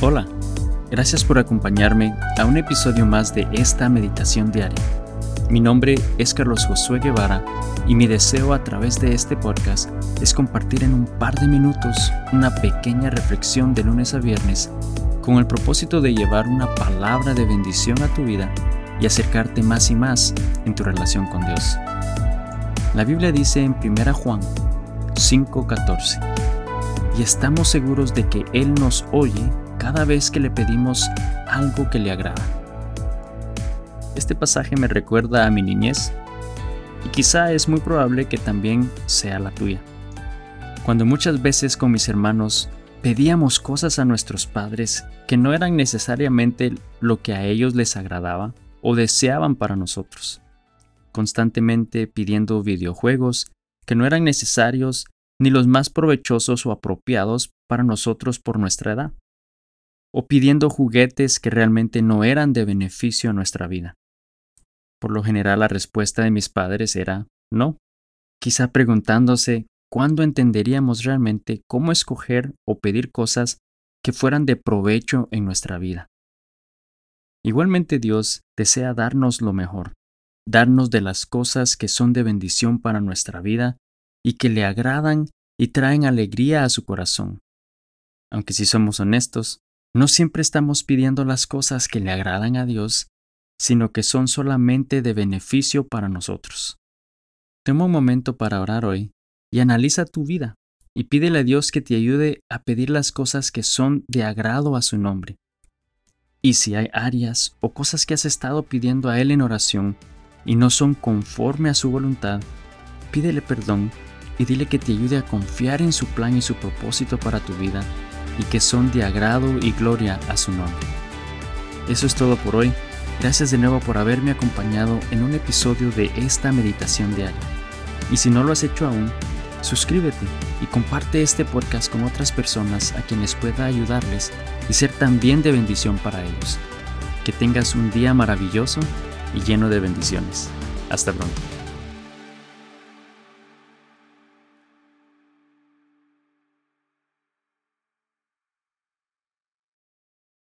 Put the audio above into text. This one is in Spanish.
Hola, gracias por acompañarme a un episodio más de esta meditación diaria. Mi nombre es Carlos Josué Guevara y mi deseo a través de este podcast es compartir en un par de minutos una pequeña reflexión de lunes a viernes con el propósito de llevar una palabra de bendición a tu vida y acercarte más y más en tu relación con Dios. La Biblia dice en 1 Juan 5:14, y estamos seguros de que Él nos oye cada vez que le pedimos algo que le agrada. Este pasaje me recuerda a mi niñez y quizá es muy probable que también sea la tuya. Cuando muchas veces con mis hermanos pedíamos cosas a nuestros padres que no eran necesariamente lo que a ellos les agradaba o deseaban para nosotros, constantemente pidiendo videojuegos que no eran necesarios ni los más provechosos o apropiados para nosotros por nuestra edad o pidiendo juguetes que realmente no eran de beneficio a nuestra vida. Por lo general la respuesta de mis padres era no, quizá preguntándose cuándo entenderíamos realmente cómo escoger o pedir cosas que fueran de provecho en nuestra vida. Igualmente Dios desea darnos lo mejor, darnos de las cosas que son de bendición para nuestra vida y que le agradan y traen alegría a su corazón. Aunque si somos honestos, no siempre estamos pidiendo las cosas que le agradan a Dios, sino que son solamente de beneficio para nosotros. Toma un momento para orar hoy y analiza tu vida y pídele a Dios que te ayude a pedir las cosas que son de agrado a su nombre. Y si hay áreas o cosas que has estado pidiendo a Él en oración y no son conforme a su voluntad, pídele perdón y dile que te ayude a confiar en su plan y su propósito para tu vida y que son de agrado y gloria a su nombre. Eso es todo por hoy. Gracias de nuevo por haberme acompañado en un episodio de esta meditación diaria. Y si no lo has hecho aún, suscríbete y comparte este podcast con otras personas a quienes pueda ayudarles y ser también de bendición para ellos. Que tengas un día maravilloso y lleno de bendiciones. Hasta pronto.